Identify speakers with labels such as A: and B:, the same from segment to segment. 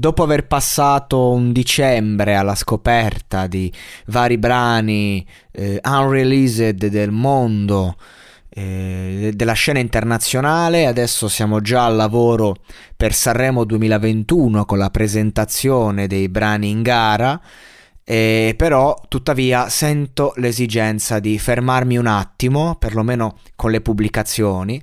A: Dopo aver passato un dicembre alla scoperta di vari brani eh, unreleased del mondo, eh, della scena internazionale, adesso siamo già al lavoro per Sanremo 2021 con la presentazione dei brani in gara. Eh, però tuttavia sento l'esigenza di fermarmi un attimo, perlomeno con le pubblicazioni,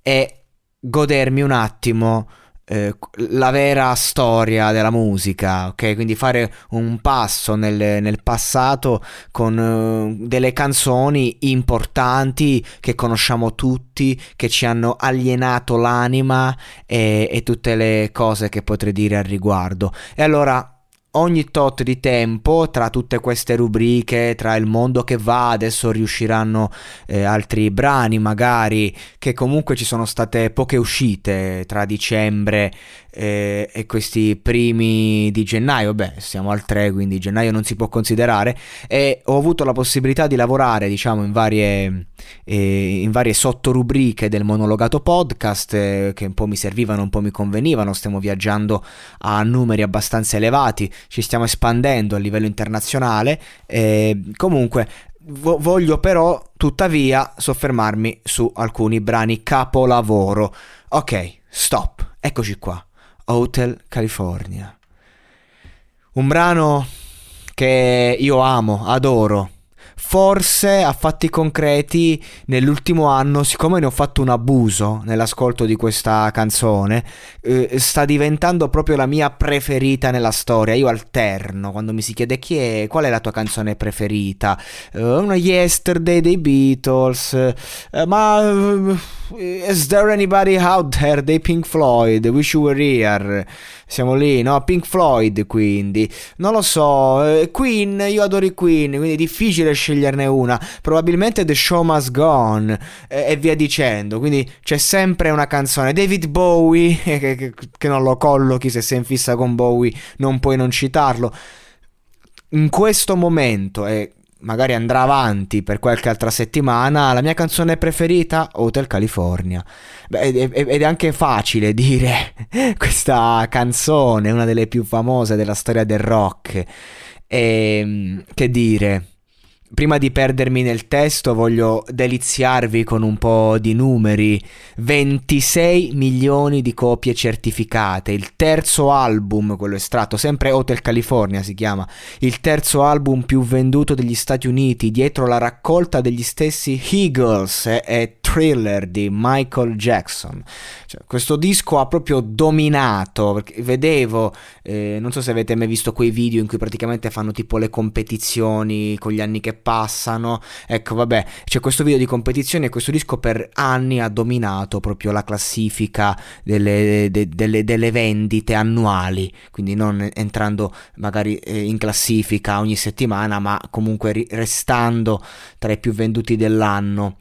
A: e godermi un attimo eh, la vera storia della musica, ok? Quindi fare un passo nel, nel passato con uh, delle canzoni importanti che conosciamo tutti, che ci hanno alienato l'anima e, e tutte le cose che potrei dire al riguardo. E allora ogni tot di tempo tra tutte queste rubriche, tra il mondo che va, adesso riusciranno eh, altri brani magari che comunque ci sono state poche uscite tra dicembre eh, e questi primi di gennaio, beh siamo al 3 quindi gennaio non si può considerare. E ho avuto la possibilità di lavorare diciamo in varie, eh, in varie sottorubriche del monologato podcast eh, che un po' mi servivano, un po' mi convenivano, stiamo viaggiando a numeri abbastanza elevati ci stiamo espandendo a livello internazionale. Comunque vo- voglio però tuttavia soffermarmi su alcuni brani capolavoro. Ok, stop, eccoci qua. Hotel California. Un brano che io amo, adoro forse a fatti concreti nell'ultimo anno, siccome ne ho fatto un abuso nell'ascolto di questa canzone, eh, sta diventando proprio la mia preferita nella storia. Io alterno quando mi si chiede chi è, qual è la tua canzone preferita. Uh, una Yesterday dei Beatles, uh, ma uh, is there anybody out there dei Pink Floyd? Wish you were here. Siamo lì, no? Pink Floyd quindi. Non lo so, Queen, io adoro i Queen, quindi è difficile scegliere sceglierne una. Probabilmente The Show Must Go On eh, e via dicendo. Quindi c'è sempre una canzone. David Bowie, che, che, che non lo collochi se sei in fissa con Bowie, non puoi non citarlo. In questo momento, e magari andrà avanti per qualche altra settimana, la mia canzone preferita, Hotel California. Beh, ed è anche facile dire questa canzone, una delle più famose della storia del rock. E, ehm, che dire, Prima di perdermi nel testo voglio deliziarvi con un po' di numeri. 26 milioni di copie certificate, il terzo album, quello estratto, sempre Hotel California si chiama, il terzo album più venduto degli Stati Uniti, dietro la raccolta degli stessi Eagles e, Thriller di Michael Jackson. Cioè, questo disco ha proprio dominato, vedevo, eh, non so se avete mai visto quei video in cui praticamente fanno tipo le competizioni con gli anni che passano. Ecco, vabbè, c'è questo video di competizione e questo disco per anni ha dominato proprio la classifica delle, de, delle, delle vendite annuali, quindi non entrando magari eh, in classifica ogni settimana, ma comunque restando tra i più venduti dell'anno.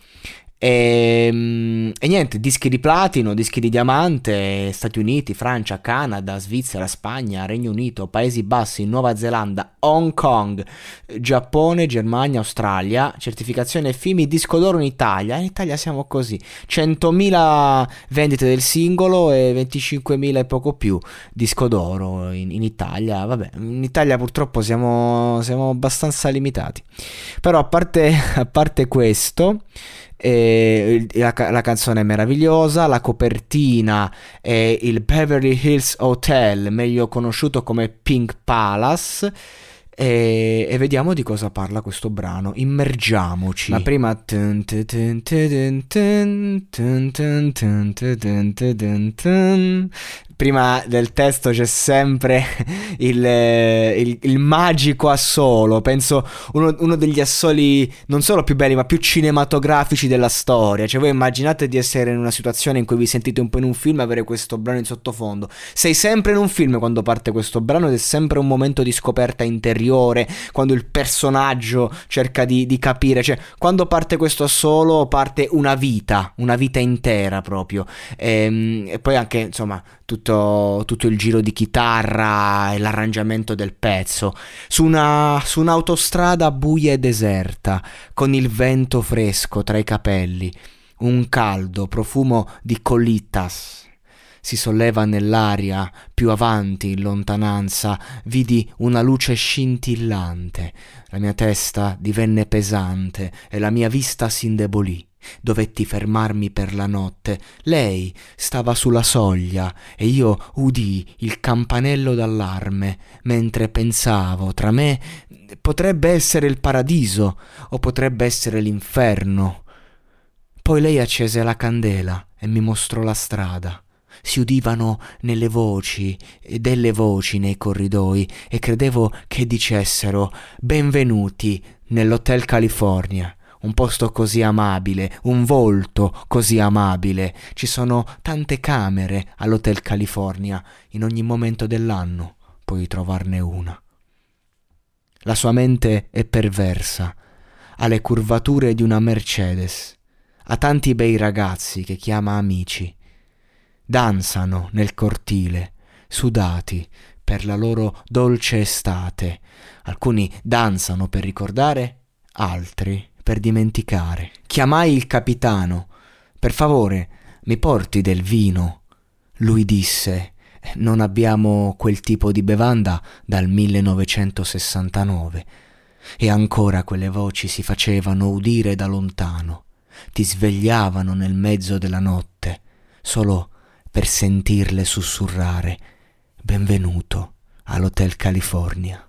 A: E, ehm, e, niente, dischi di platino, dischi di diamante, Stati Uniti, Francia, Canada, Svizzera, Spagna, Regno Unito, Paesi Bassi, Nuova Zelanda, Hong Kong, Giappone, Germania, Australia, certificazione FIMI, disco d'oro in Italia. In Italia siamo così, 100.000 vendite del singolo e 25.000 e poco più disco d'oro in, in Italia. Vabbè, in Italia purtroppo siamo, siamo abbastanza limitati. Però a parte, a parte questo... E la, la, canzone è meravigliosa, la copertina è il Beverly Hills Hotel, meglio conosciuto come Pink Palace. E, e, vediamo di cosa parla questo brano. Immergiamoci. Ma prima. Prima del testo c'è sempre il, il, il magico assolo, penso uno, uno, degli assoli non solo più belli ma più cinematografici della storia, cioè voi immaginate di essere in una situazione in cui vi sentite un po' in un film e avere questo brano in sottofondo, sei sempre in un film quando parte questo brano ed è sempre un momento di scoperta interiore, quando il personaggio cerca di, di capire, cioè quando parte questo assolo parte una vita, una vita intera proprio. E, ehm, e poi anche insomma tutto, tutto, il giro di chitarra e l'arrangiamento del pezzo su, una, su un'autostrada buia e deserta con il vento fresco tra i capelli un caldo profumo di colitas si solleva nell'aria, più avanti, in lontananza, vidi una luce scintillante. La mia testa divenne pesante e la mia vista s'indebolì. Dovetti fermarmi per la notte. Lei stava sulla soglia e io udii il campanello d'allarme mentre pensavo tra me potrebbe essere il paradiso o potrebbe essere l'inferno. Poi lei accese la candela e mi mostrò la strada si udivano nelle voci, delle voci nei corridoi e credevo che dicessero benvenuti nell'Hotel California. Un posto così amabile, un volto così amabile. Ci sono tante camere all'Hotel California, in ogni momento dell'anno puoi trovarne una. La sua mente è perversa, ha le curvature di una Mercedes, ha tanti bei ragazzi che chiama amici danzano nel cortile, sudati per la loro dolce estate. Alcuni danzano per ricordare, altri per dimenticare. Chiamai il capitano. Per favore, mi porti del vino. Lui disse non abbiamo quel tipo di bevanda dal 1969. E ancora quelle voci si facevano udire da lontano, ti svegliavano nel mezzo della notte, solo per sentirle sussurrare Benvenuto all'Hotel California.